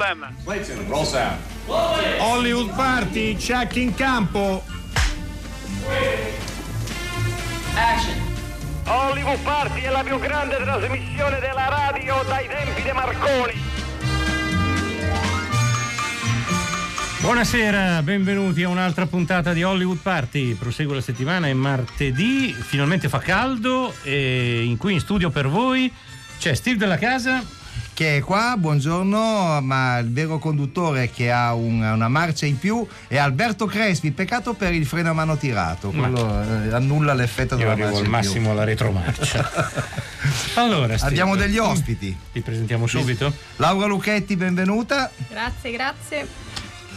problem. Hollywood Party, check in campo. Action. Hollywood Party è la più grande trasmissione della radio dai tempi di Marconi. Buonasera, benvenuti a un'altra puntata di Hollywood Party. Prosegue la settimana, è martedì, finalmente fa caldo e in qui in studio per voi c'è Steve della casa che è qua, buongiorno, ma il vero conduttore che ha un, una marcia in più è Alberto Crespi, peccato per il freno a mano tirato, quello eh, annulla l'effetto Io della arrivo marcia al in massimo più. alla retromarcia. allora, Steve, Abbiamo degli ospiti. Ti presentiamo subito? Laura Lucchetti, benvenuta. Grazie, grazie.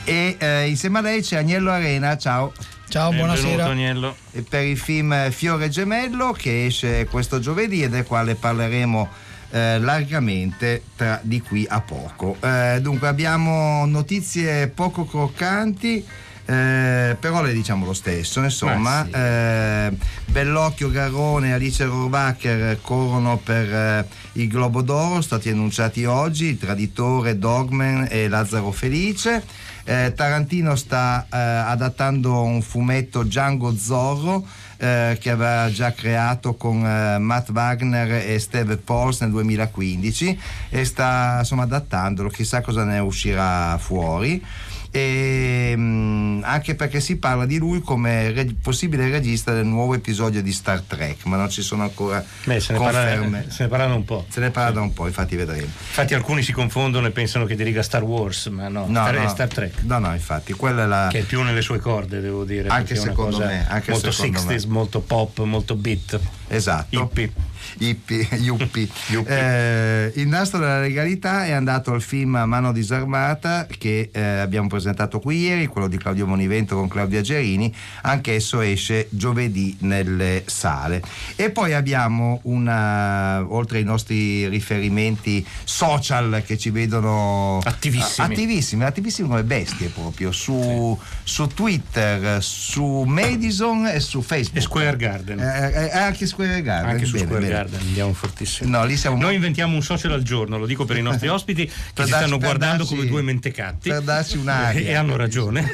E eh, insieme a lei c'è Agnello Arena, ciao. Ciao, Benvenuto, buonasera. Agnello. E per il film Fiore Gemello che esce questo giovedì e del quale parleremo eh, largamente tra, di qui a poco. Eh, dunque abbiamo notizie poco croccanti. eh, però le diciamo lo stesso, insomma, Ma sì. eh, Bellocchio, Garrone, Alice Rohrwacher corrono per eh, il Globo d'Oro, stati annunciati oggi, il Traditore, Dogman e Lazzaro Felice. Eh, Tarantino sta eh, adattando un fumetto Django Zorro eh, che aveva già creato con eh, Matt Wagner e Steve Pauls nel 2015 e sta insomma adattandolo, chissà cosa ne uscirà fuori. E, mh, anche perché si parla di lui come re- possibile regista del nuovo episodio di Star Trek, ma non ci sono ancora Beh, se ne, parla, conferme. se ne parlano un po'. Se ne parla da un po', infatti vedremo. Infatti alcuni si confondono e pensano che diriga Star Wars, ma no, No, Star, no, Star Trek. No, no, infatti, quella è la. Che è più nelle sue corde, devo dire. Anche secondo me, anche molto secondo me. 60s, molto pop, molto beat. Esatto. Hippie, yuppie. Yuppie. Eh, il nastro della legalità è andato al film Mano disarmata che eh, abbiamo presentato qui ieri, quello di Claudio Monivento con Claudia Gerini, anch'esso esce giovedì nelle sale. E poi abbiamo una, oltre ai nostri riferimenti social che ci vedono Attivissimi. attivissimi, attivissimi come bestie proprio, su, su Twitter, su Madison e su Facebook. E Square Garden. Eh, eh, anche Square Garden. Anche su bene, Square bene. Garden andiamo fortissimo. No, lì siamo Noi inventiamo un social al giorno, lo dico per i nostri ospiti che ci stanno guardando darci- come due mentecatti. per darci un'aria. E hanno ragione.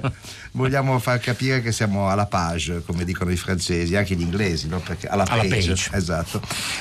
Vogliamo far capire che siamo alla page, come dicono i francesi, anche gli inglesi, no? Perché alla Alla page. page. Esatto.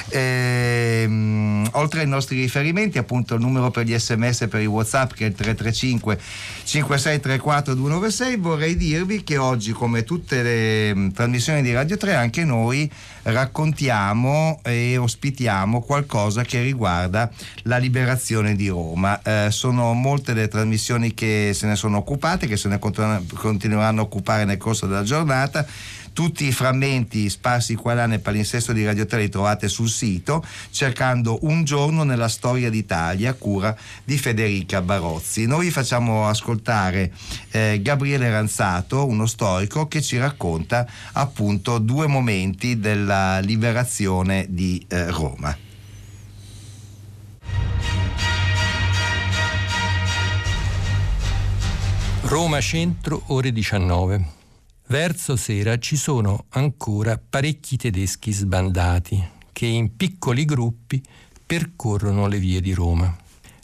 Ehm, oltre ai nostri riferimenti, appunto il numero per gli sms e per i WhatsApp che è il 335 5634 296, vorrei dirvi che oggi, come tutte le mm, trasmissioni di Radio 3, anche noi raccontiamo e ospitiamo qualcosa che riguarda la liberazione di Roma. Eh, sono molte le trasmissioni che se ne sono occupate, che se ne continu- continueranno a occupare nel corso della giornata. Tutti i frammenti sparsi qua e là nel palinsesto di Radio 3 li trovate sul sito cercando un giorno nella storia d'Italia cura di Federica Barozzi. Noi facciamo ascoltare eh, Gabriele Ranzato, uno storico che ci racconta appunto due momenti della liberazione di eh, Roma. Roma Centro, ore 19. Verso sera ci sono ancora parecchi tedeschi sbandati che in piccoli gruppi percorrono le vie di Roma.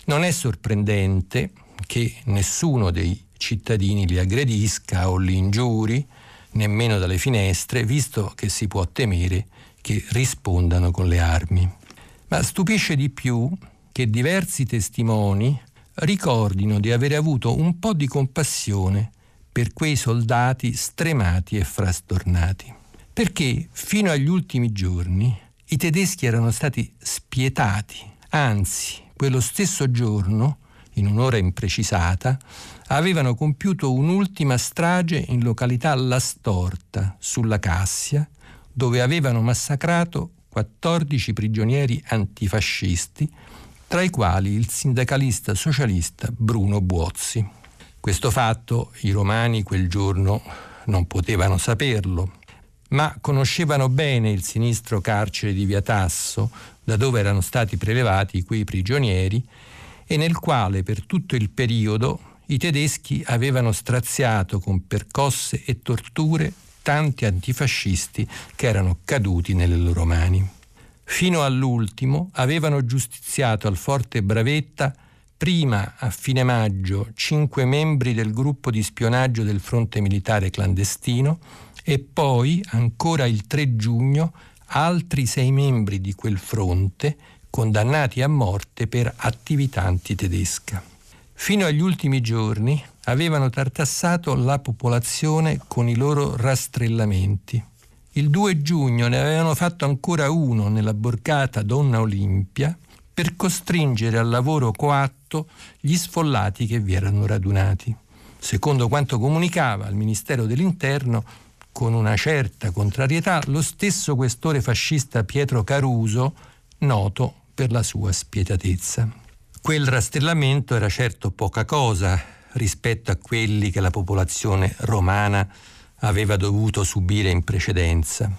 Non è sorprendente che nessuno dei cittadini li aggredisca o li ingiuri, nemmeno dalle finestre, visto che si può temere che rispondano con le armi. Ma stupisce di più che diversi testimoni ricordino di avere avuto un po' di compassione per quei soldati stremati e frastornati. Perché fino agli ultimi giorni i tedeschi erano stati spietati, anzi, quello stesso giorno, in un'ora imprecisata, avevano compiuto un'ultima strage in località La Storta, sulla Cassia, dove avevano massacrato 14 prigionieri antifascisti, tra i quali il sindacalista socialista Bruno Buozzi. Questo fatto i romani quel giorno non potevano saperlo, ma conoscevano bene il sinistro carcere di Via Tasso, da dove erano stati prelevati quei prigionieri, e nel quale per tutto il periodo i tedeschi avevano straziato con percosse e torture tanti antifascisti che erano caduti nelle loro mani. Fino all'ultimo avevano giustiziato al forte Bravetta prima a fine maggio cinque membri del gruppo di spionaggio del fronte militare clandestino e poi, ancora il 3 giugno, altri sei membri di quel fronte condannati a morte per attività antitedesca. Fino agli ultimi giorni avevano tartassato la popolazione con i loro rastrellamenti. Il 2 giugno ne avevano fatto ancora uno nella borgata Donna Olimpia per costringere al lavoro coatto gli sfollati che vi erano radunati. Secondo quanto comunicava al Ministero dell'Interno, con una certa contrarietà, lo stesso questore fascista Pietro Caruso, noto per la sua spietatezza. Quel rastrellamento era certo poca cosa rispetto a quelli che la popolazione romana aveva dovuto subire in precedenza.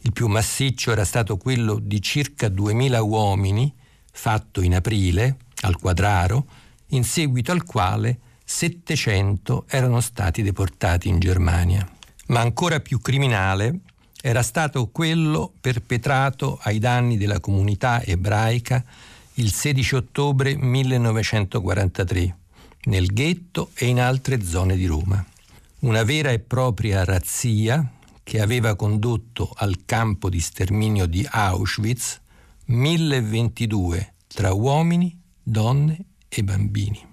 Il più massiccio era stato quello di circa 2000 uomini, fatto in aprile, al quadraro, in seguito al quale 700 erano stati deportati in Germania. Ma ancora più criminale era stato quello perpetrato ai danni della comunità ebraica il 16 ottobre 1943 nel ghetto e in altre zone di Roma una vera e propria razzia che aveva condotto al campo di sterminio di Auschwitz 1022 tra uomini, donne e bambini.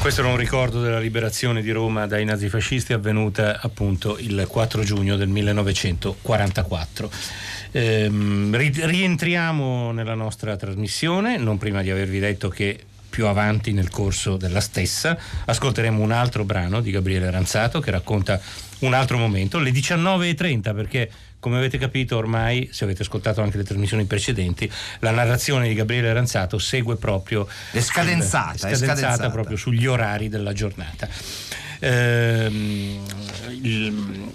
Questo era un ricordo della liberazione di Roma dai nazifascisti avvenuta appunto il 4 giugno del 1944. Ehm, rientriamo nella nostra trasmissione, non prima di avervi detto che più avanti nel corso della stessa ascolteremo un altro brano di Gabriele Ranzato che racconta un altro momento, le 19.30 perché come avete capito ormai, se avete ascoltato anche le trasmissioni precedenti, la narrazione di Gabriele Ranzato segue proprio... È scadenzata, è scadenzata, è scadenzata. proprio sugli orari della giornata. Ehm, il,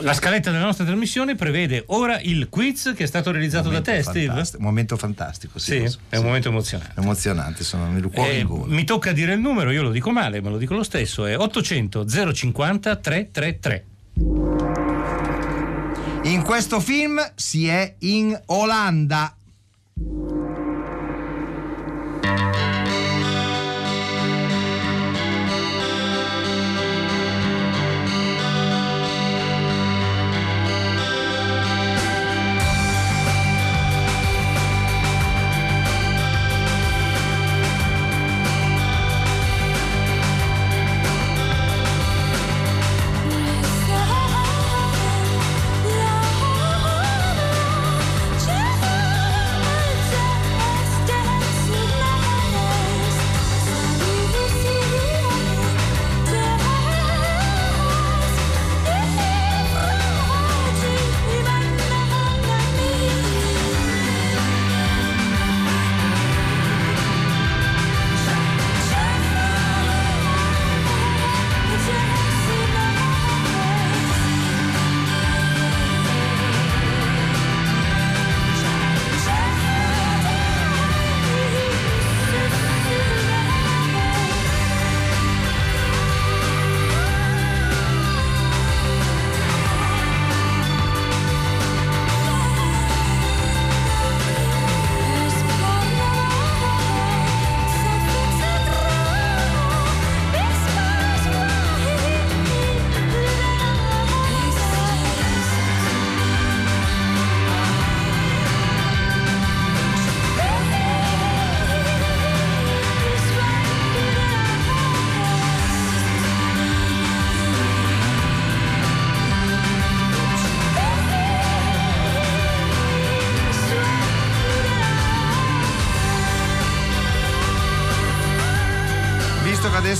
la scaletta della nostra trasmissione prevede ora il quiz che è stato realizzato da te, Steve. Un momento fantastico, sì. sì è un momento emozionante. Emozionante, sono nel cuore eh, Mi tocca dire il numero, io lo dico male, ma lo dico lo stesso, è 800 050 333. Questo film si è in Olanda.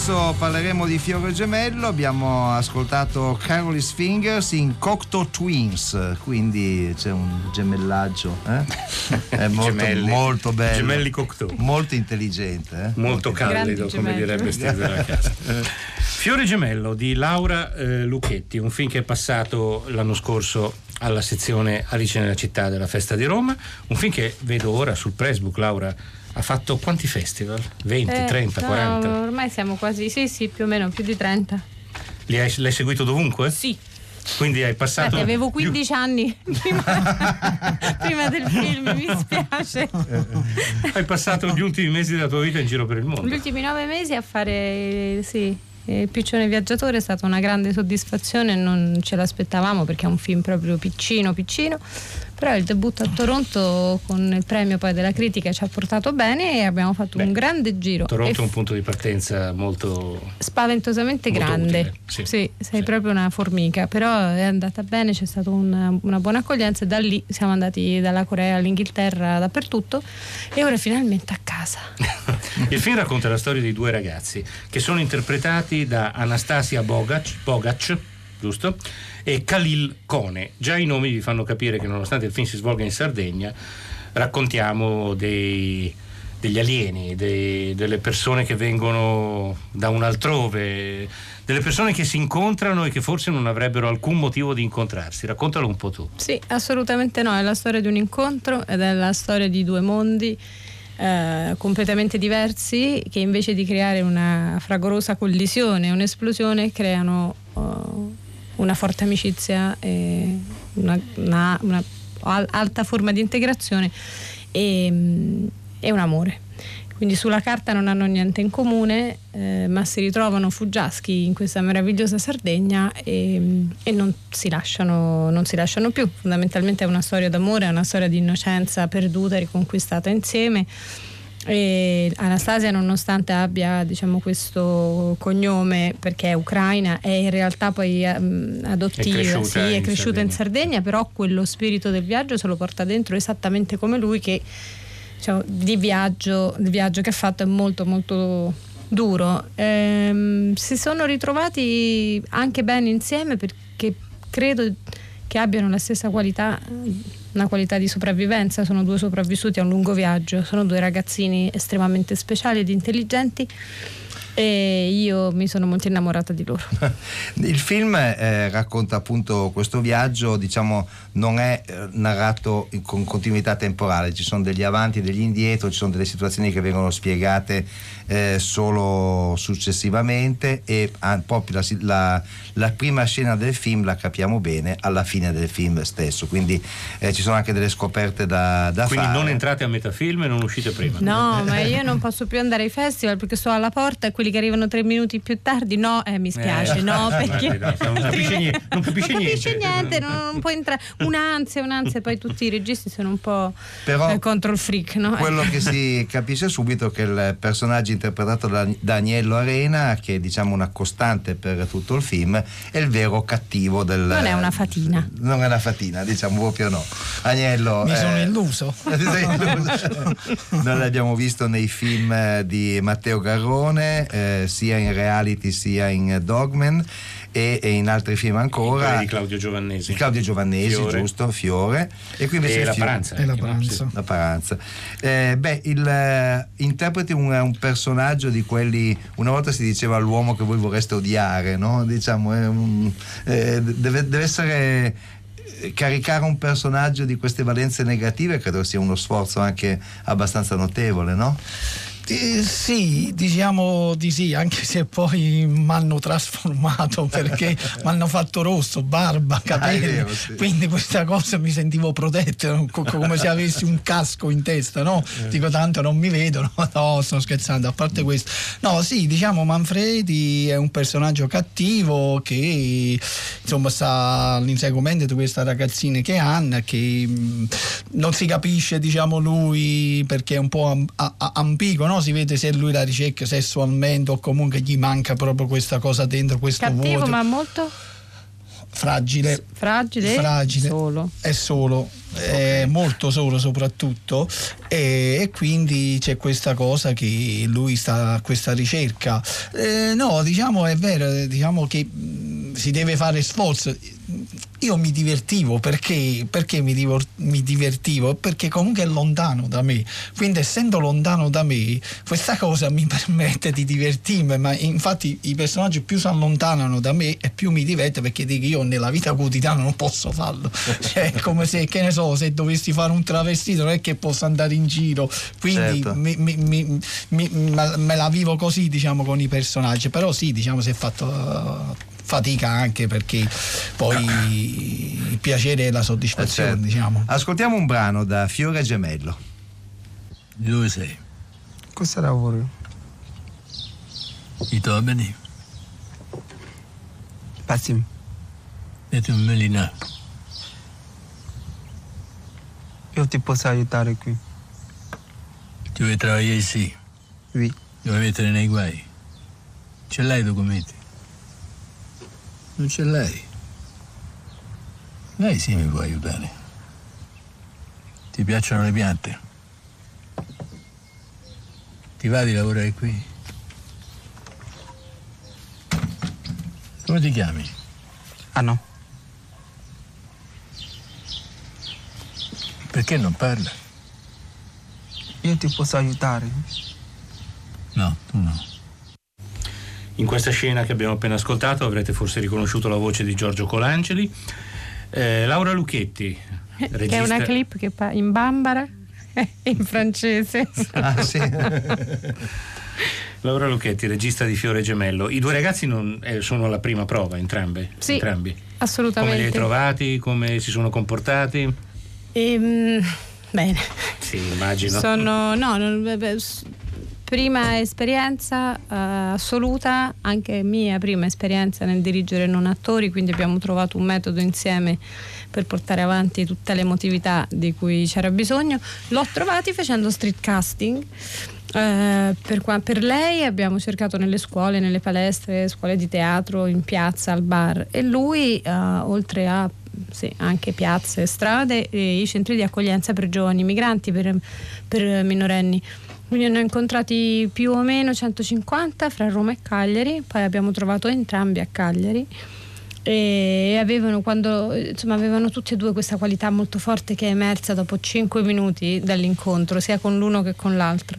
Adesso parleremo di Fiore Gemello. Abbiamo ascoltato Carol's Fingers in Cocteau Twins, quindi c'è un gemellaggio. Eh? È molto, Gemelli. molto bello. Gemelli Cocteau. Molto intelligente. Eh? Molto, molto caldo, come direbbe Steve della casa. Fiore Gemello di Laura eh, Lucchetti, un film che è passato l'anno scorso alla sezione Alice nella città della festa di Roma, un film che vedo ora sul Facebook, Laura ha fatto quanti festival? 20, eh, 30, no, 40? Ormai siamo quasi, sì, sì, più o meno, più di 30. Li hai, l'hai seguito dovunque? Sì. Quindi hai passato. Infatti, avevo 15 anni prima, prima, del film, mi spiace. hai passato gli ultimi mesi della tua vita in giro per il mondo. Gli ultimi nove mesi a fare, sì, il Piccione Viaggiatore è stata una grande soddisfazione, non ce l'aspettavamo perché è un film proprio piccino, piccino, però il debutto a Toronto con il premio poi della critica ci ha portato bene e abbiamo fatto Beh, un grande giro. Toronto è un punto di partenza molto spaventosamente molto grande. Sì, sì, sei sì. proprio una formica, però è andata bene, c'è stata una, una, buona accoglienza e da lì siamo andati dalla Corea all'Inghilterra dappertutto e ora finalmente a casa. il film racconta la storia di due ragazzi che sono interpretati da Anastasia Bogac, Bogac giusto? e Khalil Kone. Già i nomi vi fanno capire che nonostante il film si svolga in Sardegna, raccontiamo dei, degli alieni, dei, delle persone che vengono da un altrove, delle persone che si incontrano e che forse non avrebbero alcun motivo di incontrarsi. Raccontalo un po' tu. Sì, assolutamente no, è la storia di un incontro ed è la storia di due mondi. Eh, completamente diversi che invece di creare una fragorosa collisione, un'esplosione, creano uh, una forte amicizia, una, una, una, alta forma di integrazione e, e, un amore. Quindi sulla carta non hanno niente in comune, eh, ma si ritrovano fuggiaschi in questa meravigliosa Sardegna e, e non, si lasciano, non si lasciano più. Fondamentalmente è una storia d'amore, è una storia di innocenza perduta, riconquistata insieme e Anastasia, nonostante abbia diciamo, questo cognome perché è ucraina, è in realtà poi um, adottiva, è cresciuta, sì, è cresciuta in, Sardegna. in Sardegna, però quello spirito del viaggio se lo porta dentro esattamente come lui che diciamo, di viaggio, il viaggio che ha fatto è molto molto duro. Ehm, si sono ritrovati anche bene insieme perché credo che abbiano la stessa qualità una qualità di sopravvivenza, sono due sopravvissuti a un lungo viaggio, sono due ragazzini estremamente speciali ed intelligenti e io mi sono molto innamorata di loro. Il film eh, racconta appunto questo viaggio, diciamo non è eh, narrato in, con continuità temporale, ci sono degli avanti e degli indietro, ci sono delle situazioni che vengono spiegate eh, solo successivamente e ah, proprio la, la, la, prima scena del film la capiamo bene alla fine del film stesso, quindi eh, ci sono anche delle scoperte da, da quindi fare. non entrate a metà film e non uscite prima. No, ma io non posso più andare ai festival perché sto alla porta e quelli che arrivano tre minuti più tardi, no, eh, mi spiace, eh, no, perché no, non capisce niente. Non capisce, non capisce niente, non, non, può entrare. Un'ansia, un'ansia, poi tutti i registi sono un po' Però eh, contro il freak, no? Quello che si capisce subito è che il personaggio interpretato da, da Agnello Arena, che è diciamo una costante per tutto il film, è il vero cattivo del... Non è una fatina. Non è una fatina, diciamo proprio no. Agnello... Mi eh, sono illuso. Noi l'abbiamo visto nei film di Matteo Garrone, eh, sia in reality sia in Dogman e, e in altri film ancora di Claudio Giovannesi Claudio Giovannesi Fiore. giusto Fiore e qui invece e la Fiore, Paranza, e la Paranza. La Paranza. Eh, beh il, eh, interpreti un, un, personaggio di quelli una volta si diceva l'uomo che voi vorreste odiare no? diciamo un, eh, deve, deve essere caricare un personaggio di queste valenze negative credo sia uno sforzo anche abbastanza notevole no? Eh, sì, diciamo di sì, anche se poi mi hanno trasformato perché mi hanno fatto rosso, barba, capelli, ah, vero, sì. quindi questa cosa mi sentivo protetto, come se avessi un casco in testa, no? Eh. Dico tanto non mi vedono, no, sto scherzando, a parte questo. No, sì, diciamo Manfredi è un personaggio cattivo che insomma sta all'inseguimento di questa ragazzina che è Anna, che mh, non si capisce, diciamo lui, perché è un po' ambiguo, no? No? si vede se lui la ricerca sessualmente o comunque gli manca proprio questa cosa dentro, questo Cattivo, vuoto. ma molto fragile. Fragile? Fragile. Solo. È solo. Okay. È molto solo soprattutto. E, e, quindi c'è questa cosa che lui sta a questa ricerca. Eh, no diciamo è vero diciamo che mh, si deve fare sforzo. Io mi divertivo perché, perché mi, divor- mi, divertivo? Perché comunque è lontano da me, quindi essendo lontano da me, questa cosa mi permette di divertirmi, ma infatti i personaggi più si allontanano da me e più mi diverte perché dico io nella vita quotidiana non posso farlo, cioè è come se, che ne so, se dovessi fare un travestito non è che posso andare in giro, quindi certo. mi, mi, mi, me la vivo così diciamo con i personaggi, però sì, diciamo si è fatto fatica anche perché poi il piacere e la soddisfazione, certo. diciamo. Ascoltiamo un brano da Fiore Gemello. Dove sei? Cosa lavoro? I tomeni? Passimi. Metti un melina. Io ti posso aiutare qui. Ti vuoi lavorare sì? Oui. Devo mettere nei guai. Ce l'hai i documenti? Non ce l'hai. Lei sì mi può aiutare. Ti piacciono le piante? Ti va di lavorare qui? Come ti chiami? Ah no. Perché non parla? Io ti posso aiutare. No, tu no. In questa scena che abbiamo appena ascoltato avrete forse riconosciuto la voce di Giorgio Colangeli. Eh, Laura Lucchetti, regista... Che è una clip che fa in bambara in francese. Ah, sì. Laura Lucchetti, regista di Fiore Gemello. I due ragazzi non, eh, sono alla prima prova, entrambe? Sì, entrambi. assolutamente. Come li hai trovati? Come si sono comportati? Ehm, bene. Sì, immagino. Sono, no, non- beh, prima esperienza eh, assoluta, anche mia prima esperienza nel dirigere non attori, quindi abbiamo trovato un metodo insieme per portare avanti tutta l'emotività di cui c'era bisogno. L'ho trovati facendo street casting. Eh, per, qua- per lei abbiamo cercato nelle scuole, nelle palestre, scuole di teatro, in piazza, al bar e lui, eh, oltre a sì, anche piazze strade, e i centri di accoglienza per giovani migranti, per, per minorenni. Quindi ne ho incontrati più o meno 150 fra Roma e Cagliari, poi abbiamo trovato entrambi a Cagliari e avevano, quando, insomma, avevano tutti e due questa qualità molto forte che è emersa dopo 5 minuti dall'incontro, sia con l'uno che con l'altro.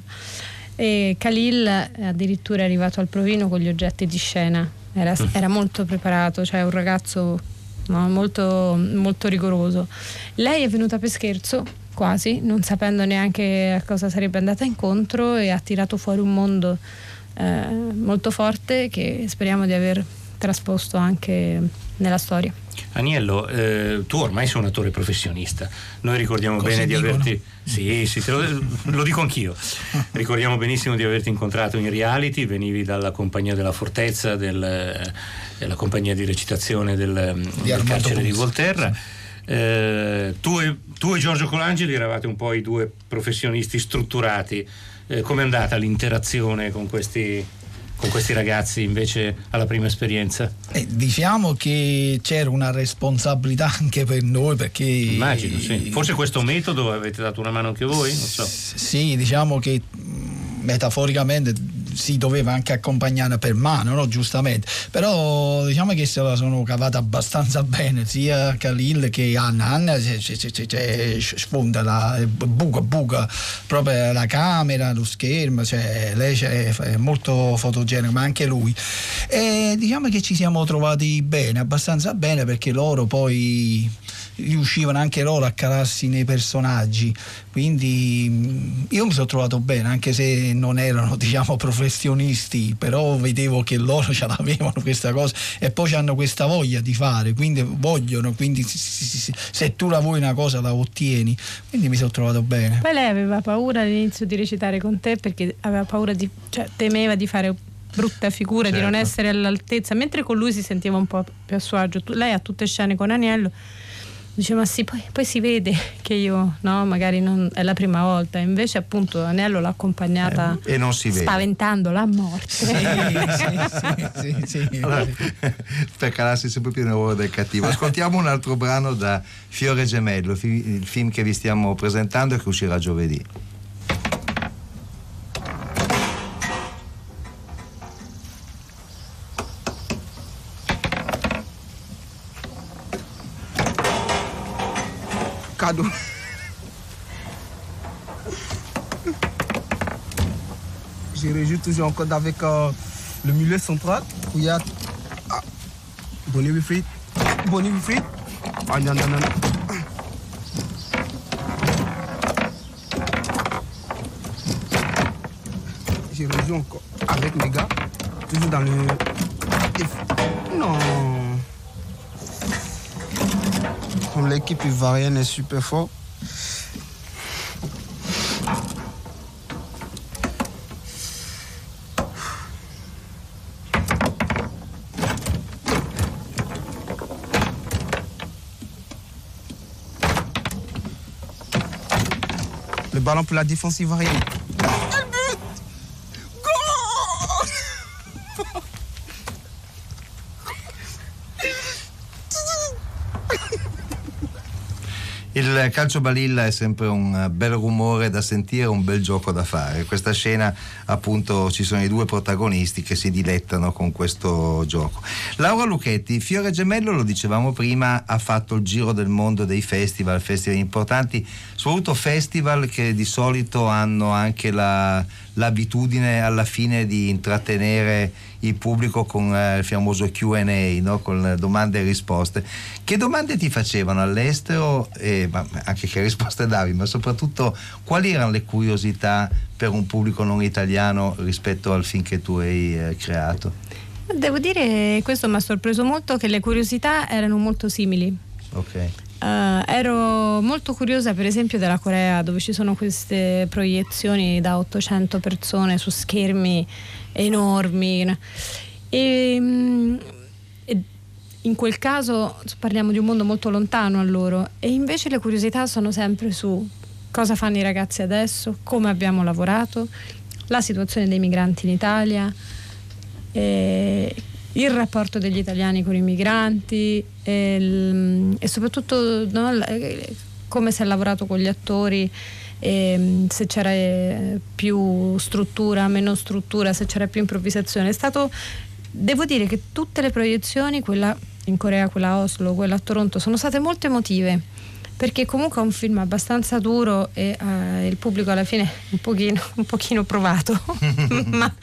E Khalil addirittura è arrivato al provino con gli oggetti di scena, era, era molto preparato, cioè un ragazzo no, molto, molto rigoroso. Lei è venuta per scherzo, quasi, non sapendo neanche a cosa sarebbe andata incontro e ha tirato fuori un mondo eh, molto forte che speriamo di aver trasposto anche nella storia. Aniello, eh, tu ormai sei un attore professionista. Noi ricordiamo Così bene di dicono. averti. Sì, sì, te lo, lo dico anch'io. Ricordiamo benissimo di averti incontrato in reality, venivi dalla compagnia della Fortezza, del- della compagnia di recitazione del, del Armando carcere di Puzzi, Volterra. Eh, tu, e, tu e Giorgio Colangeli eravate un po' i due professionisti strutturati. Eh, Com'è andata l'interazione con questi, con questi ragazzi invece alla prima esperienza? Eh, diciamo che c'era una responsabilità anche per noi perché Immagino, sì. Forse questo metodo avete dato una mano anche voi? Non so. Sì, diciamo che mh, metaforicamente si doveva anche accompagnare per mano, no? giustamente. Però diciamo che se la sono cavata abbastanza bene, sia Khalil che Anna. Anna c'è- c'è- c'è- sfonda la buca buca proprio la camera, lo schermo, cioè lei è molto fotogenico, ma anche lui. E diciamo che ci siamo trovati bene, abbastanza bene perché loro poi riuscivano anche loro a calarsi nei personaggi quindi mh, io mi sono trovato bene anche se non erano diciamo professionisti però vedevo che loro ce l'avevano questa cosa e poi hanno questa voglia di fare quindi vogliono quindi se tu la vuoi una cosa la ottieni quindi mi sono trovato bene Poi lei aveva paura all'inizio di recitare con te perché aveva paura di, cioè temeva di fare brutta figura, di non Certo. essere all'altezza, mentre con lui si sentiva un po' più a suo agio. Lei ha tutte scene con Aniello. Dice ma sì, poi, poi si vede che io, no, magari non è la prima volta, invece appunto Aniello l'ha accompagnata E non si vede. spaventandola a morte. sì, sì, sì, sì. Allora, per calarsi sempre più nel ruolo del cattivo. Ascoltiamo un altro brano da Fiore Gemello, il film che vi stiamo presentando e che uscirà giovedì. Cadeau. Je toujours en code avec euh, le milieu central où il y a ah, Bonnie Wilfried. Bonnie Wilfried. Ah non. Je rejoue encore avec mes gars, toujours dans le Non. L'équipe ivoirienne est super forte. Le ballon pour la défense ivoirienne. Il calcio balilla è sempre un bel rumore da sentire, un bel gioco da fare. Questa scena, appunto, ci sono i due protagonisti che si dilettano con questo gioco. Laura Lucchetti, Fiore Gemello, lo dicevamo prima, ha fatto il giro del mondo dei festival, festival importanti, soprattutto festival che di solito hanno anche la, l'abitudine alla fine di intrattenere il pubblico con eh, il famoso QA, no? con domande e risposte. Che domande ti facevano all'estero, e, anche che risposte davi, ma soprattutto quali erano le curiosità per un pubblico non italiano rispetto al film che tu hai eh, creato? Devo dire, questo mi ha sorpreso molto, che le curiosità erano molto simili. Ok. Uh, ero molto curiosa per esempio della Corea dove ci sono queste proiezioni da 800 persone su schermi enormi e, mm, e in quel caso parliamo di un mondo molto lontano a loro e invece le curiosità sono sempre su cosa fanno i ragazzi adesso, come abbiamo lavorato, la situazione dei migranti in Italia. E il rapporto degli italiani con i migranti e, il, e soprattutto no, come si è lavorato con gli attori e se c'era eh, più struttura, meno struttura, se c'era più improvvisazione. È stato, devo dire che tutte le proiezioni, quella in Corea, quella a Oslo, quella a Toronto, sono state molto emotive perché comunque è un film abbastanza duro e uh, il pubblico alla fine un pochino, un pochino provato, ma,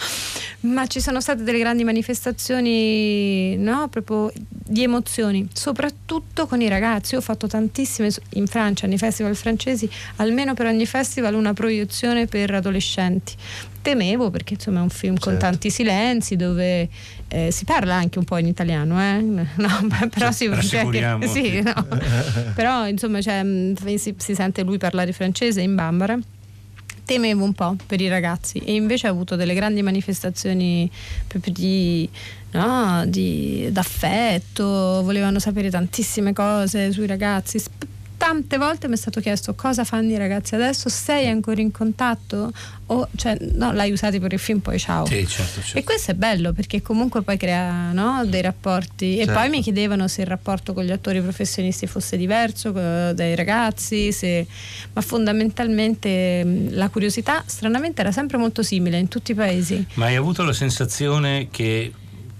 ma, ci sono state delle grandi manifestazioni no? proprio di emozioni, soprattutto con i ragazzi. Io ho fatto tantissime in Francia, nei festival francesi, almeno per ogni festival una proiezione per adolescenti. Temevo perché insomma è un film certo. con tanti silenzi dove eh, si parla anche un po' in italiano, eh? no, però si, cioè, sì, no. però insomma cioè, si, si, sente lui parlare francese in Bambara. Temevo un po' per i ragazzi e invece ha avuto delle grandi manifestazioni proprio di, no, di, d'affetto, volevano sapere tantissime cose sui ragazzi tante volte mi è stato chiesto cosa fanno i ragazzi adesso, sei ancora in contatto? O cioè, no, l'hai usato per il film, poi ciao. Sì, certo, certo. E questo è bello perché comunque poi crea no, dei rapporti. Certo. E poi mi chiedevano se il rapporto con gli attori professionisti fosse diverso dai ragazzi, se... ma fondamentalmente la curiosità stranamente era sempre molto simile in tutti i paesi. Ma hai avuto la sensazione che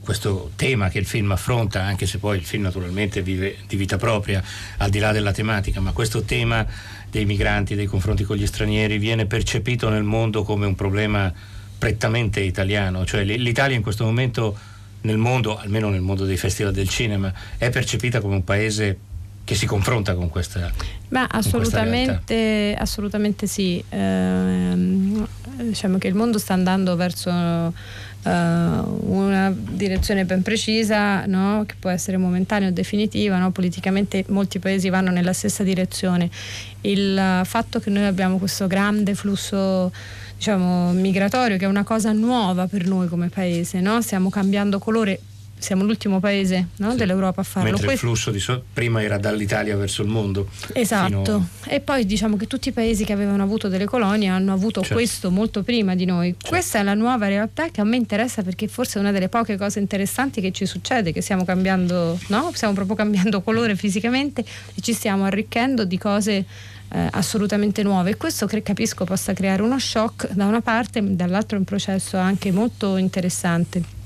questo tema che il film affronta, anche se poi il film naturalmente vive di vita propria, al di là della tematica, ma questo tema dei migranti, dei confronti con gli stranieri, viene percepito nel mondo come un problema prettamente italiano, cioè l'Italia in questo momento nel mondo, almeno nel mondo dei festival del cinema, è percepita come un paese che si confronta con questa Ma assolutamente, assolutamente sì. Eh, diciamo che il mondo sta andando verso uh, una direzione ben precisa no? che può essere momentanea o definitiva, no? politicamente molti paesi vanno nella stessa direzione. Il fatto che noi abbiamo questo grande flusso diciamo, migratorio che è una cosa nuova per noi come paese, no? stiamo cambiando colore siamo l'ultimo paese no, sì. dell'Europa a farlo. Mentre Questo... il flusso so- prima era dall'Italia verso il mondo. Esatto. A... E poi diciamo che tutti i paesi che avevano avuto delle colonie hanno avuto certo. questo molto prima di noi. Certo. Questa è la nuova realtà che a me interessa perché forse è una delle poche cose interessanti che ci succede, che stiamo cambiando, no? Stiamo proprio cambiando colore fisicamente e ci stiamo arricchendo di cose eh, assolutamente nuove e questo cre- capisco possa creare uno shock da una parte, dall'altro è un processo anche molto interessante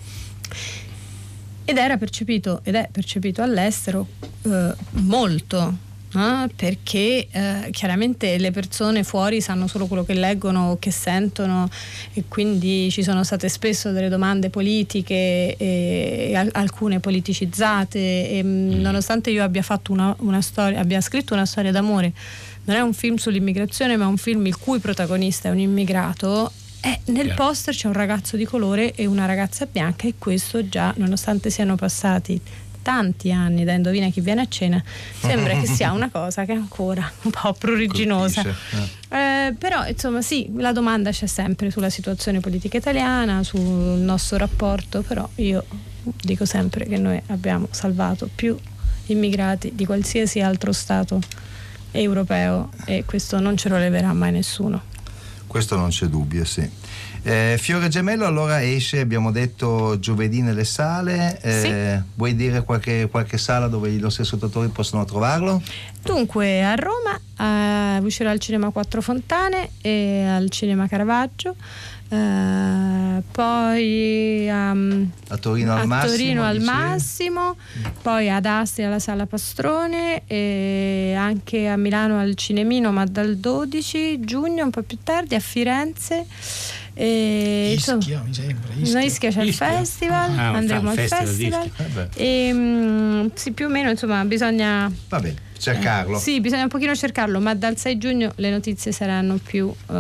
ed era percepito ed è percepito all'estero eh, molto eh, perché eh, chiaramente le persone fuori sanno solo quello che leggono o che sentono e quindi ci sono state spesso delle domande politiche e, e alcune politicizzate e mm. nonostante io abbia fatto una, una storia abbia scritto una storia d'amore non è un film sull'immigrazione ma è un film il cui protagonista è un immigrato Eh, nel poster c'è un ragazzo di colore e una ragazza bianca e questo già, nonostante siano passati tanti anni da Indovina chi viene a cena, sembra che sia una cosa che è ancora un po' pruriginosa. Eh, però insomma sì, la domanda c'è sempre sulla situazione politica italiana, sul nostro rapporto, però io dico sempre che noi abbiamo salvato più immigrati di qualsiasi altro Stato europeo e questo non ce lo leverà mai nessuno. Questo non c'è dubbio, sì. Eh, Fiore Gemello allora esce, abbiamo detto giovedì nelle sale, eh, sì. vuoi dire qualche, qualche, sala dove i nostri ascoltatori possono trovarlo? Dunque a Roma eh, uscirà al Cinema Quattro Fontane e al Cinema Caravaggio. Uh, poi um, a Torino al a massimo, Torino al massimo poi ad Asti alla Sala Pastrone e anche a Milano al Cinemino ma dal 12 giugno un po' più tardi a Firenze e, Ischia, mi sembra. Ischia. Ischia c'è Ischia. il festival, ah, andremo al festival. festival. E, um, sì, più o meno, insomma, bisogna. Va bene, cercarlo. Eh, sì, bisogna un pochino cercarlo, ma dal 6 giugno le notizie saranno più uh,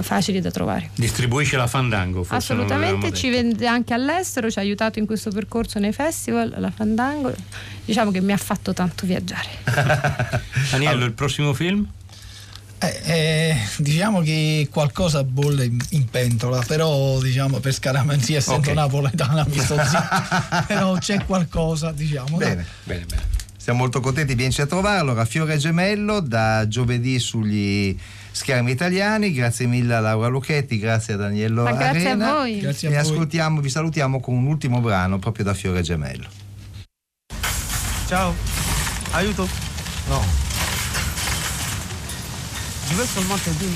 facili da trovare. Distribuisce la Fandango, forse Assolutamente, ci vende anche all'estero, ci ha aiutato in questo percorso nei festival, la Fandango. Diciamo che mi ha fatto tanto viaggiare. Aniello, il prossimo film? Eh, eh, diciamo che qualcosa bolle in, in pentola, però diciamo per scaramanzia essendo okay. napoletana mi sto zitto, però c'è qualcosa, diciamo. Bene, bene, bene. Siamo molto contenti, vienci a trovarlo. Raffiore Gemello da giovedì sugli schermi italiani. Grazie mille a Laura Lucchetti, grazie a Daniello Ma grazie Arena. a voi. Grazie a e voi. ascoltiamo, vi salutiamo con un ultimo brano proprio da Fiore Gemello. Ciao, aiuto. No. Je seulement t'aider.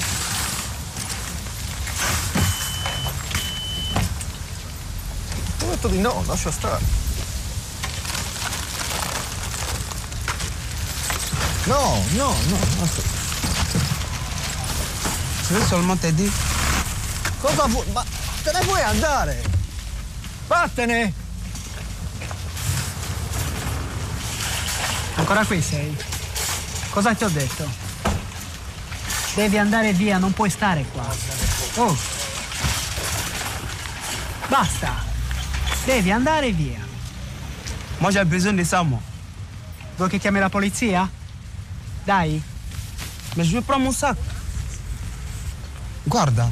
Ho detto di no, lascia stare. No, no, no. Je veux seulement t'aider. Cosa vuoi? Ma te ne vuoi andare? Vattene! Ancora qui sei? Cosa ti ho detto? Devi andare via, non puoi stare qua. Oh. Basta. Devi andare via. Moi j'ai besoin de ça, moi. Vuoi che chiami la polizia? Dai. Ma je vais prendre mon sac. Guarda.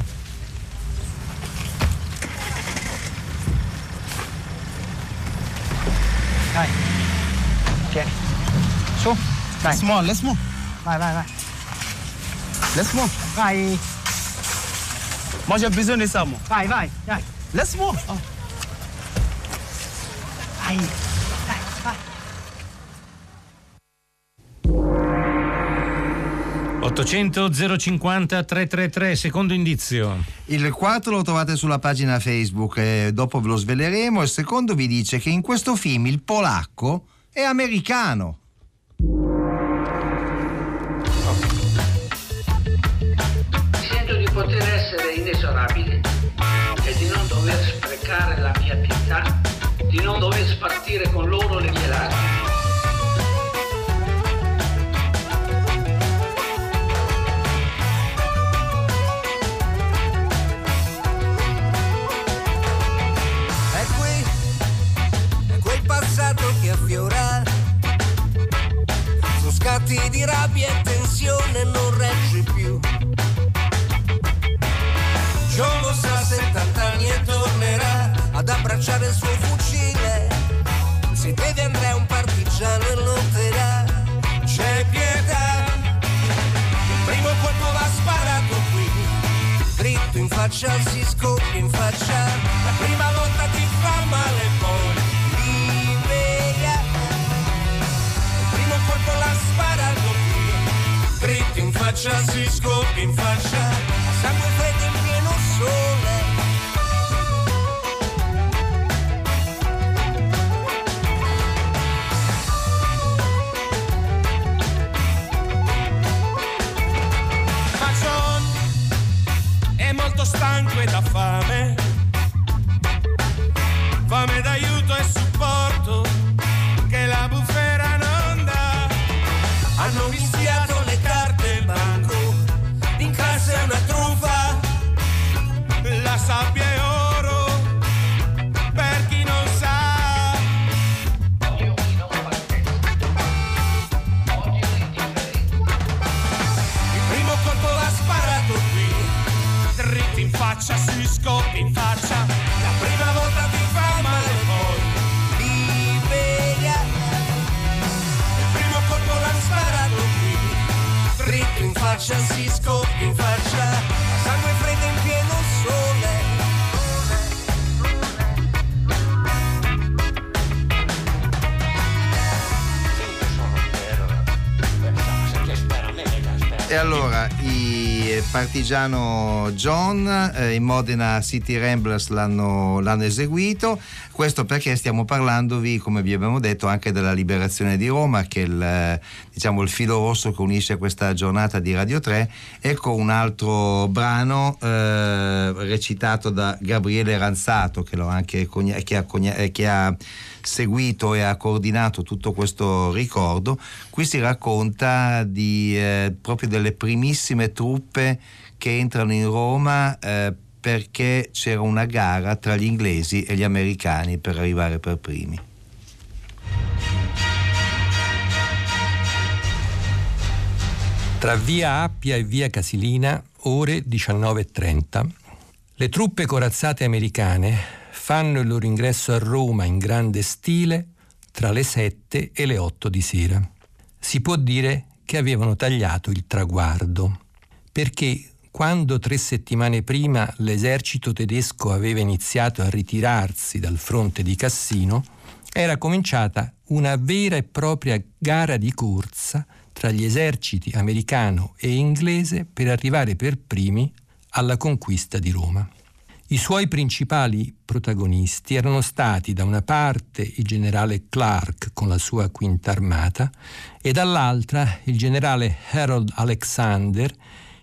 Dai. Tieni. Su. Dai. Laisse-moi, laisse-moi. Vai, vai, vai. Laisse-moi. Vai. Moi, j'ai besoin de ça, moi. Vai, vai, dai. Laisse-moi. Oh. Vai. Dai, vai. 800 050 333, secondo indizio. Il quarto lo trovate sulla pagina Facebook, eh, dopo ve lo sveleremo. Il secondo vi dice che in questo film il polacco è americano. Sprecare la mia pietà, di non dover spartire con loro le mie lacrime. È qui, è quel passato che affiora scatti di rabbia e tensione non regge più ad abbracciare il suo fucile. Se vede Andrea un partigiano e lotterà, c'è pietà. Il primo colpo va sparato qui, dritto in faccia si scoppia in faccia. La prima volta ti fa male poi libera. Il primo colpo l'ha sparato qui, dritto in faccia si scoppia in faccia. Sangue freddo in pieno sole. Partigiano John eh, in Modena City Ramblers l'hanno, l'hanno eseguito, questo perché stiamo parlandovi, come vi abbiamo detto, anche della liberazione di Roma, che è il, diciamo, il filo rosso che unisce questa giornata di Radio 3. Ecco un altro brano eh, recitato da Gabriele Ranzato, che, anche che ha, eh, che ha seguito e ha coordinato tutto questo ricordo. Qui si racconta di, eh, proprio delle primissime truppe che entrano in Roma eh, perché c'era una gara tra gli inglesi e gli americani per arrivare per primi. Tra via Appia e via Casilina, ore 19.30. Le truppe corazzate americane fanno il loro ingresso a Roma in grande stile tra le 7 e le 8 di sera. Si può dire che avevano tagliato il traguardo, perché quando tre settimane prima l'esercito tedesco aveva iniziato a ritirarsi dal fronte di Cassino, era cominciata una vera e propria gara di corsa tra gli eserciti americano e inglese per arrivare per primi alla conquista di Roma. I suoi principali protagonisti erano stati da una parte il generale Clark con la sua quinta armata e dall'altra il generale Harold Alexander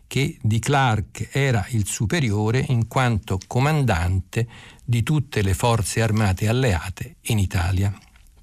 che di Clark era il superiore in quanto comandante di tutte le forze armate alleate in Italia.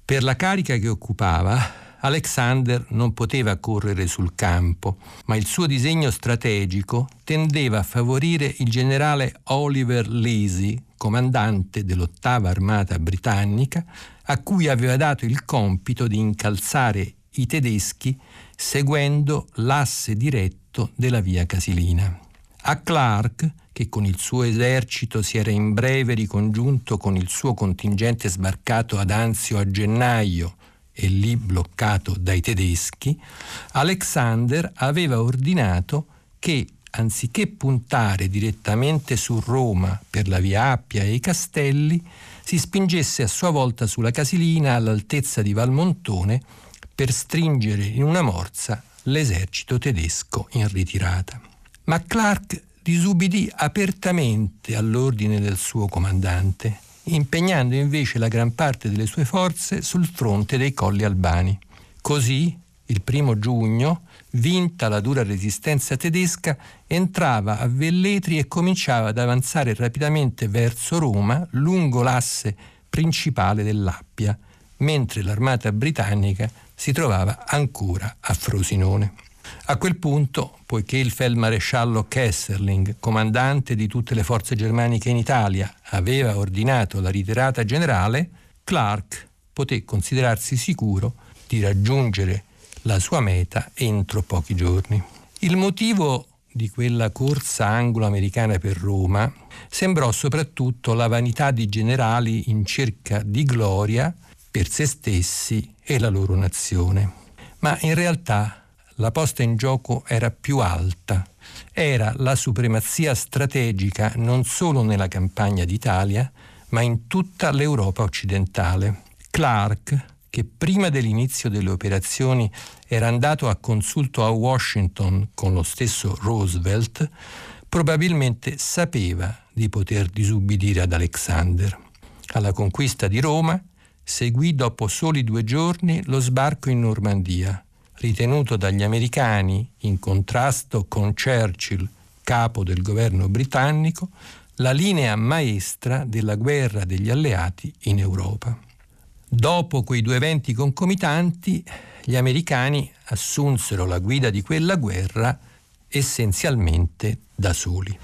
Per la carica che occupava, Alexander non poteva correre sul campo, ma il suo disegno strategico tendeva a favorire il generale Oliver Leasy, comandante dell'ottava armata britannica, a cui aveva dato il compito di incalzare i tedeschi seguendo l'asse diretto della via Casilina. A Clark, che con il suo esercito si era in breve ricongiunto con il suo contingente sbarcato ad Anzio a gennaio e lì bloccato dai tedeschi, Alexander aveva ordinato che, anziché puntare direttamente su Roma per la via Appia e i castelli, si spingesse a sua volta sulla Casilina all'altezza di Valmontone per stringere in una morsa l'esercito tedesco in ritirata. Ma Clark disubbidì apertamente all'ordine del suo comandante, impegnando invece la gran parte delle sue forze sul fronte dei colli albani. Così, il primo giugno, vinta la dura resistenza tedesca, entrava a Velletri e cominciava ad avanzare rapidamente verso Roma lungo l'asse principale dell'Appia, mentre l'armata britannica si trovava ancora a Frosinone. A quel punto, poiché il feldmaresciallo Kesserling, comandante di tutte le forze germaniche in Italia, aveva ordinato la ritirata generale, Clark poté considerarsi sicuro di raggiungere la sua meta entro pochi giorni. Il motivo di quella corsa anglo-americana per Roma sembrò soprattutto la vanità di generali in cerca di gloria per se stessi e la loro nazione. Ma in realtà la posta in gioco era più alta. Era la supremazia strategica non solo nella campagna d'Italia, ma in tutta l'Europa occidentale. Clark, che prima dell'inizio delle operazioni era andato a consulto a Washington con lo stesso Roosevelt, probabilmente sapeva di poter disubbidire ad Alexander. Alla conquista di Roma seguì dopo soli due giorni lo sbarco in Normandia, ritenuto dagli americani, in contrasto con Churchill, capo del governo britannico, la linea maestra della guerra degli alleati in Europa. Dopo quei due eventi concomitanti, gli americani assunsero la guida di quella guerra essenzialmente da soli.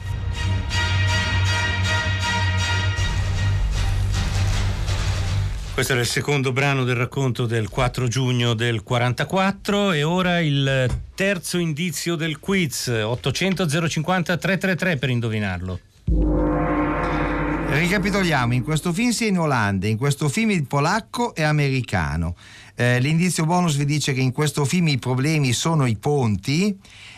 Questo era il secondo brano del racconto del 4 giugno del 44 e ora il terzo indizio del quiz 800 050 333 per indovinarlo. Ricapitoliamo, in questo film si è in Olanda, in questo film il polacco è americano. Eh, l'indizio bonus vi dice che in questo film i problemi sono i ponti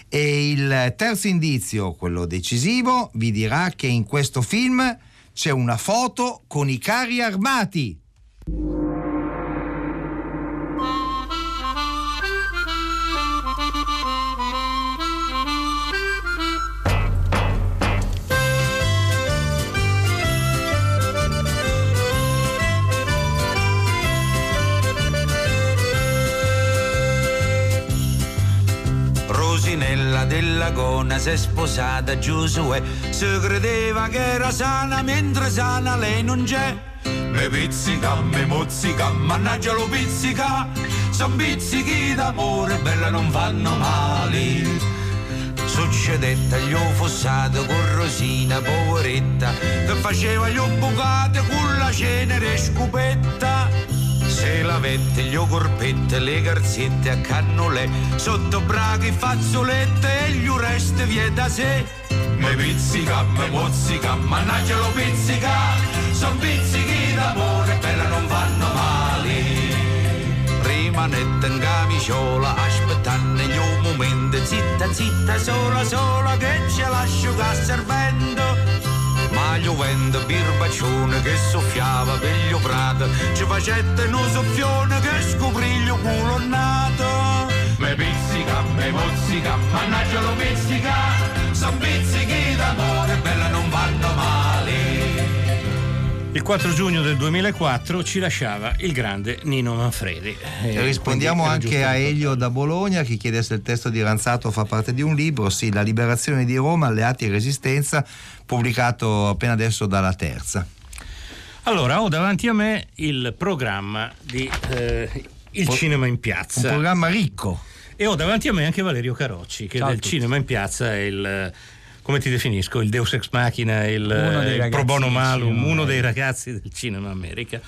e il terzo indizio, quello decisivo, vi dirà che in questo film c'è una foto con i carri armati. Rosinella della Gona si è sposata a Giosuè si credeva che era sana mentre sana lei non c'è me pizzica, me mozzica, mannaggia lo pizzica. Son pizzichi d'amore, bella non fanno male. Succedette agli fossato con Rosina poveretta che faceva gli bucate con la cenere scupetta. Se lavette, gli corpette, le garzette a cannole, sotto braghi, fazzolette e gli ureste vie da sé. Me pizzica, me mozzica, mannaggia lo pizzica, son pizzichi d'amore, bella non vanno male. Rimanette in camiciola, aspettando il momento, zitta, zitta, sola, sola, che ce l'asciuga servendo. Ma gli vento birbaccione che soffiava per gli prato ci facette un soffione che scoprì il culo nato me pizzica, me mozzica, mannaggia lo pizzica son pizzichi d'amore bella non vanno male Il 4 giugno del 2004 ci lasciava il grande Nino Manfredi. E rispondiamo anche a Elio da Bologna che chiede se il testo di Ranzato fa parte di un libro. Sì, La liberazione di Roma, alleati e resistenza, pubblicato appena adesso dalla Terza. Allora, ho davanti a me il programma di eh, Il Un- Cinema in Piazza. Un programma ricco. E ho davanti a me anche Valerio Carocci, che Ciao del. Cinema in Piazza è il. Come ti definisco? Il Deus ex machina, il, dei il pro bono malum, uno dei ragazzi del cinema America.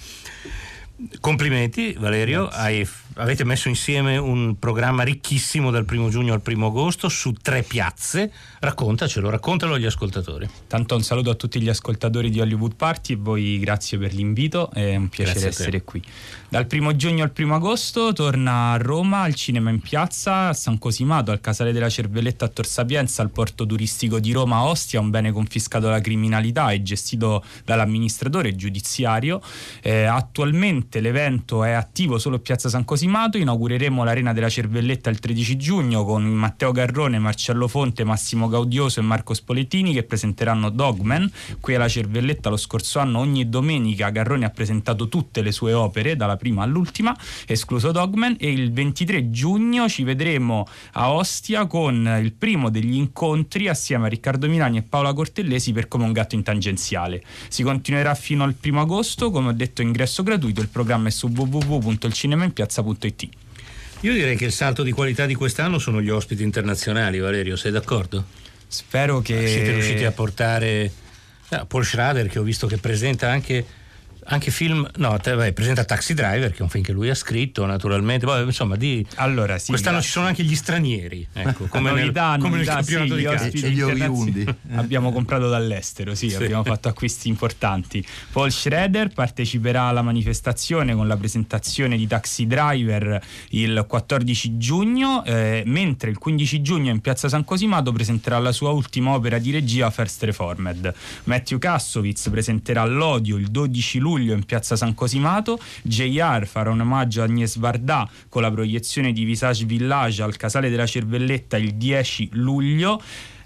Complimenti Valerio, hai- avete messo insieme un programma ricchissimo dal primo giugno al primo agosto su tre piazze. Raccontacelo, raccontalo agli ascoltatori. Tanto un saluto a tutti gli ascoltatori di Hollywood Party e voi grazie per l'invito, è un piacere essere qui. Dal primo giugno al primo agosto torna a Roma al cinema in piazza a San Cosimato, al Casale della Cervelletta a Tor Sapienza, al porto turistico di Roma Ostia, un bene confiscato alla criminalità e gestito dall'amministratore giudiziario. Eh, attualmente l'evento è attivo solo a Piazza San Cosimato, inaugureremo l'Arena della Cervelletta il 13 giugno con Matteo Garrone, Marcello Fonte, Massimo Gaudioso e Marco Spoletini che presenteranno Dogman. Qui alla Cervelletta lo scorso anno ogni domenica Garrone ha presentato tutte le sue opere, dalla prima all'ultima, escluso Dogman, e il 23 giugno ci vedremo a Ostia con il primo degli incontri assieme a Riccardo Milani e Paola Cortellesi per Come un gatto in tangenziale. Si continuerà fino al primo agosto, come ho detto ingresso gratuito, il programma è su www.ilcinemainpiazza.it. Io direi che il salto di qualità di quest'anno sono gli ospiti internazionali, Valerio, sei d'accordo? Spero che... Siete riusciti a portare Paul Schrader, che ho visto che presenta anche, anche film, no, te- beh, presenta Taxi Driver, che è un film che lui ha scritto, naturalmente. Poi, insomma, di, allora, sì, quest'anno grazie. ci sono anche gli stranieri, ecco, come, nel, come nel novità, campionato sì, di gli calcio. ospiti internazi- abbiamo comprato dall'estero, sì, Sì. abbiamo fatto acquisti importanti. Paul Schroeder parteciperà alla manifestazione con la presentazione di Taxi Driver il 14 giugno, eh, mentre il 15 giugno in Piazza San Cosimato presenterà la sua ultima opera di regia First Reformed. Matthew Kassovitz presenterà L'Odio il 12 luglio in Piazza San Cosimato, JR farà un omaggio a Agnès Varda con la proiezione di Visage Village al Casale della Cervelletta il 10 luglio.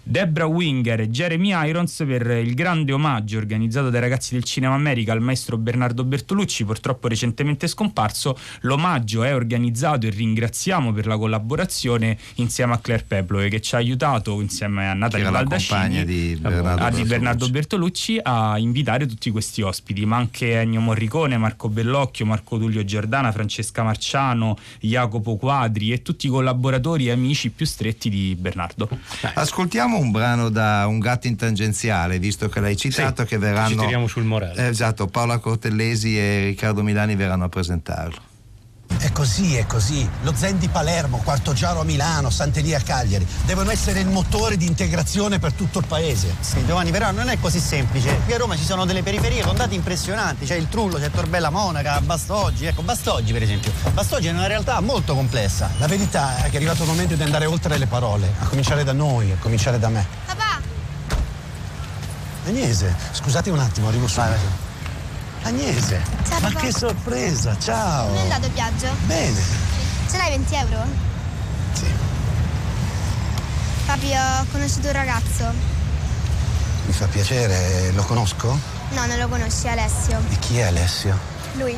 Debra Winger e Jeremy Irons per il grande omaggio organizzato dai ragazzi del Cinema America al maestro Bernardo Bertolucci, purtroppo recentemente scomparso. L'omaggio è organizzato e ringraziamo per la collaborazione insieme a Claire Peploe che ci ha aiutato insieme a Natalia compagna di Bernardo a- di. Bernardo Bertolucci a invitare tutti questi ospiti, ma anche Ennio Morricone, Marco Bellocchio, Marco Tullio Giordana, Francesca Marciano, Jacopo Quadri e tutti i collaboratori e amici più stretti di Bernardo. Ascoltiamo un brano da Un gatto in tangenziale, visto che l'hai citato, Sì, che verranno. ci tiriamo sul morale. Eh, esatto, Paola Cortellesi e Riccardo Milani verranno a presentarlo. È così, è così. Lo Zen di Palermo, Quartogiaro a Milano, Sant'Elia a Cagliari devono essere il motore di integrazione per tutto il paese. Sì, Giovanni, però non è così semplice. Qui a Roma ci sono delle periferie con dati impressionanti. C'è il Trullo, c'è Torbella Monaca, Bastoggi. Ecco, Bastoggi per esempio. Bastoggi è una realtà molto complessa. La verità è che è arrivato il momento di andare oltre le parole, a cominciare da noi, a cominciare da me. Papà! Agnese, scusate un attimo, arrivo subito. Agnese, Ciao, ma papà. che sorpresa, ciao! Come è andato il viaggio? Bene. Ce l'hai 20 euro? Sì. Papi, ho conosciuto un ragazzo. Mi fa piacere, lo conosco? No, non lo conosci, Alessio. E chi è Alessio? Lui.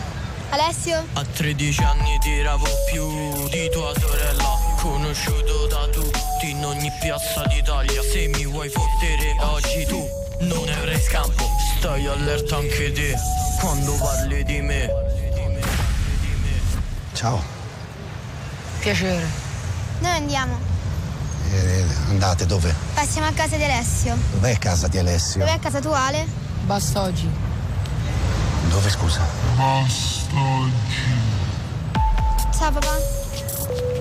Alessio? A 13 anni tiravo più di tua sorella Conosciuto da tutti in ogni piazza d'Italia Se mi vuoi fottere oggi tu non avrai scampo Stai allerta anche te quando parli di me Ciao. Piacere. Noi andiamo. Eh, andate, dove? Passiamo a casa di Alessio. Dov'è casa di Alessio? Dov'è casa tua, Ale? Bastoggi. Dove, scusa? Ciao papà.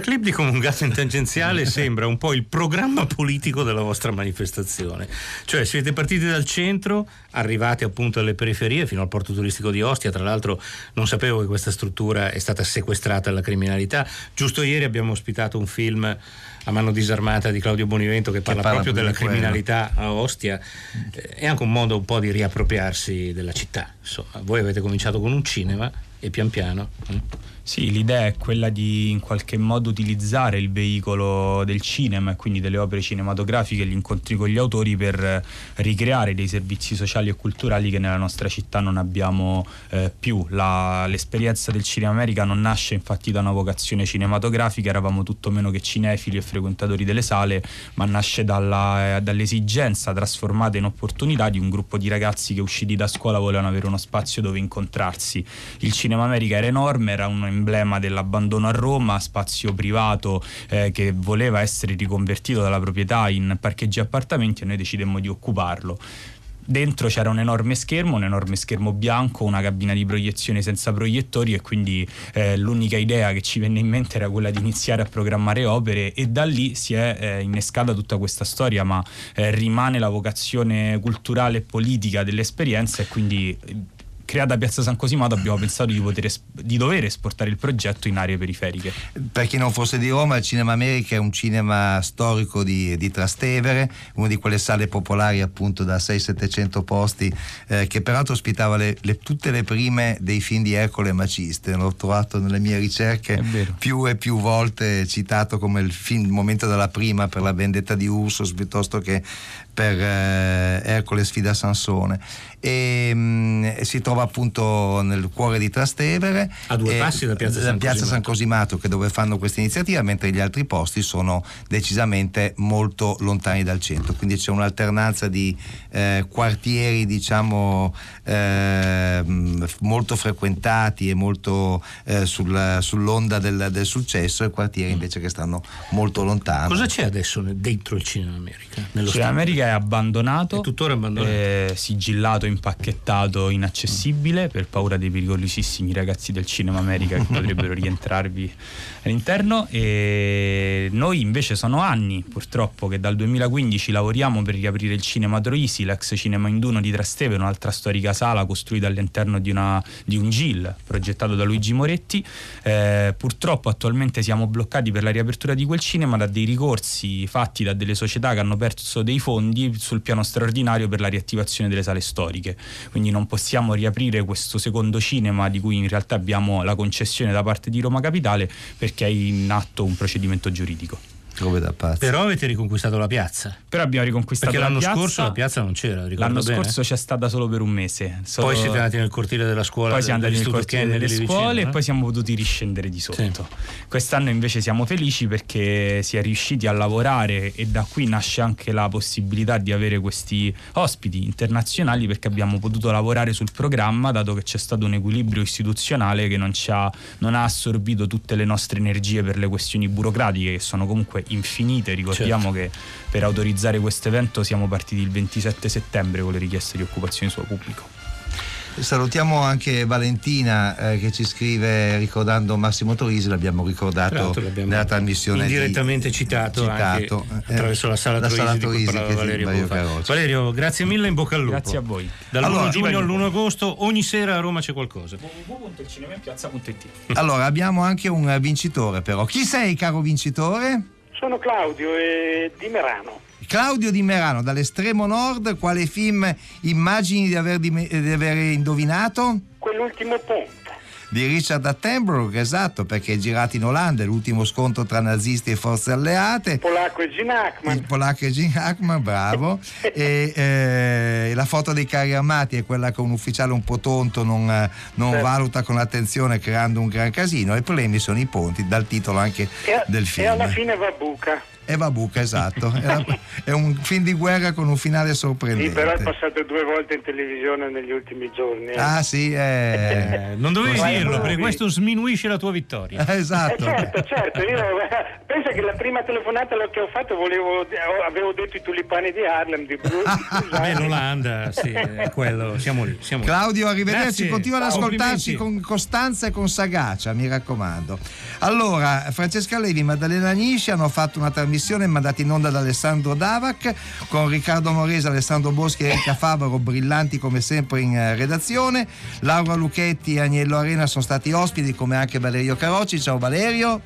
Clip di Come un gatto in tangenziale sembra un po' il programma politico della vostra manifestazione. Cioè siete partiti dal centro, arrivati appunto alle periferie fino al porto turistico di Ostia. Tra l'altro non sapevo che questa struttura è stata sequestrata alla criminalità. Giusto ieri abbiamo ospitato un film a mano disarmata di Claudio Bonivento che parla, parla proprio della quello. criminalità a Ostia. Eh, È anche un modo un po' di riappropriarsi della città. Insomma, voi avete cominciato con un cinema e pian piano... Sì, l'idea è quella di in qualche modo utilizzare il veicolo del cinema e quindi delle opere cinematografiche e gli incontri con gli autori per eh, ricreare dei servizi sociali e culturali che nella nostra città non abbiamo eh, più. La- l'esperienza del Cinema America non nasce infatti da una vocazione cinematografica, eravamo tutto meno che cinefili e frequentatori delle sale, ma nasce dalla- eh, dall'esigenza trasformata in opportunità di un gruppo di ragazzi che usciti da scuola volevano avere uno spazio dove incontrarsi. Il Cinema America era enorme, era un emblema dell'abbandono a Roma, spazio privato eh, che voleva essere riconvertito dalla proprietà in parcheggi e appartamenti e noi decidemmo di occuparlo. Dentro c'era un enorme schermo, un enorme schermo bianco, una cabina di proiezione senza proiettori e quindi eh, l'unica idea che ci venne in mente era quella di iniziare a programmare opere e da lì si è eh, innescata tutta questa storia, ma eh, rimane la vocazione culturale e politica dell'esperienza e quindi eh, creata Piazza San Cosimato abbiamo pensato di, poter di dover esportare il progetto in aree periferiche. Per chi non fosse di Roma, il Cinema America è un cinema storico di, di Trastevere, una di quelle sale popolari appunto da 600-700 posti, eh, che peraltro ospitava le- le- tutte le prime dei film di Ercole Maciste. L'ho trovato nelle mie ricerche più e più volte citato come il film il momento della prima per la vendetta di Ursus piuttosto che per eh, Ercole sfida Sansone. E, mm, si trova appunto nel cuore di Trastevere. A due e- passi da Piazza San Piazza Cosimato. San Cosimato, che è dove fanno questa iniziativa, mentre gli altri posti sono decisamente molto lontani dal centro. Quindi c'è un'alternanza di eh, quartieri, diciamo, ehm, molto frequentati e molto eh, sul- sull'onda del, del successo e quartieri invece che stanno molto lontano. Cosa c'è adesso dentro il Cinema America? Nello Cinema? America è abbandonato, È tuttora abbandonato. eh, sigillato, impacchettato, inaccessibile per paura dei pericolosissimi ragazzi del Cinema America che potrebbero rientrarvi all'interno. E noi invece sono anni, purtroppo, che dal 2015 lavoriamo per riaprire il Cinema Troisi, l'ex Cinema Induno di Trastevere, un'altra storica sala costruita all'interno di, una- di un GIL progettato da Luigi Moretti. Eh, purtroppo attualmente siamo bloccati per la riapertura di quel cinema da dei ricorsi fatti da delle società che hanno perso dei fondi sul piano straordinario per la riattivazione delle sale storiche. Quindi non possiamo riaprire questo secondo cinema di cui in realtà abbiamo la concessione da parte di Roma Capitale perché è in atto un procedimento giuridico. Come da pazzi. Però avete riconquistato la piazza. Però abbiamo riconquistato Perché la l'anno scorso la piazza non c'era, L'anno bene. scorso c'è stata solo per un mese. Solo- Poi siete andati nel cortile della scuola poi siamo andati nel cortile Kennedy delle lì scuole vicino, e eh? poi siamo potuti riscendere di sotto. Quest'anno invece siamo felici perché si è riusciti a lavorare e da qui nasce anche la possibilità di avere questi ospiti internazionali perché abbiamo potuto lavorare sul programma dato che c'è stato un equilibrio istituzionale che non, ci ha, non ha assorbito tutte le nostre energie per le questioni burocratiche che sono comunque infinite. Ricordiamo Certo. che per autorizzare questo evento siamo partiti il 27 settembre con le richieste di occupazione suolo pubblico. Salutiamo anche Valentina eh, che ci scrive ricordando Massimo Torisi, l'abbiamo ricordato l'abbiamo nella trasmissione indirettamente di, citato, citato anche eh, attraverso la sala la Troisi, sala parlava che Valerio, Valerio. Valerio, grazie mille, in bocca al lupo. Grazie a voi. Dall'1 Allora, giugno all'1 agosto, ogni sera a Roma c'è qualcosa. www.cinemainpiazza.it Allora, abbiamo anche un vincitore però. Chi sei caro vincitore? Sono Claudio eh, di Merano. Claudio Di Merano, dall'estremo nord, quale film immagini di aver, di, di aver indovinato? Quell'ultimo ponte. Di Richard Attenborough, esatto, perché è girato in Olanda, l'ultimo scontro tra nazisti e forze alleate. Polacco e Gene Hackman. Il polacco e Gene Hackman, bravo. e eh, la foto dei carri armati è quella che un ufficiale un po' tonto non, eh, non Certo. valuta con attenzione creando un gran casino. I problemi sono i ponti, dal titolo anche E, del e film. alla fine va buca. E va buca, esatto. È, la- è un film di guerra con un finale Sì, sorprendente. però è passato due volte in televisione negli ultimi giorni. eh. Ah sì, eh, non dovevi Vai, dirlo, perché questo sminuisce la tua vittoria. esatto. Eh, certo, certo, io penso che la prima telefonata che ho fatto volevo, avevo detto i tulipani di Harlem di Bruce. Beh, l'Olanda, sì, è quello, siamo lì. Siamo. Claudio, arrivederci, Grazie. continua ad ascoltarci con costanza e con sagacia, mi raccomando. Allora, Francesca Levi e Maddalena Nisci hanno fatto una trasmissione mandata in onda da Alessandro Davac con Riccardo Morese, Alessandro Boschi e Erika Favaro, brillanti come sempre in eh, redazione. Laura Lucchetti e Agnello Arena sono stati ospiti, come anche Valerio Carocci. Ciao Valerio.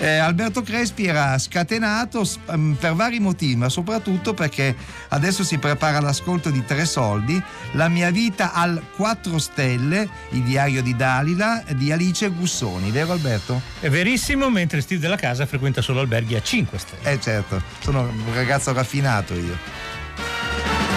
Eh, Alberto Crespi era scatenato ehm, per vari motivi, ma soprattutto perché adesso si prepara l'ascolto di Tre Soldi, La mia vita al 4 stelle, il diario di Dalila di Alice Gussoni, vero Alberto? È verissimo, mentre Steve della casa frequenta solo alberghi a 5 stelle. Eh certo, sono un ragazzo raffinato io.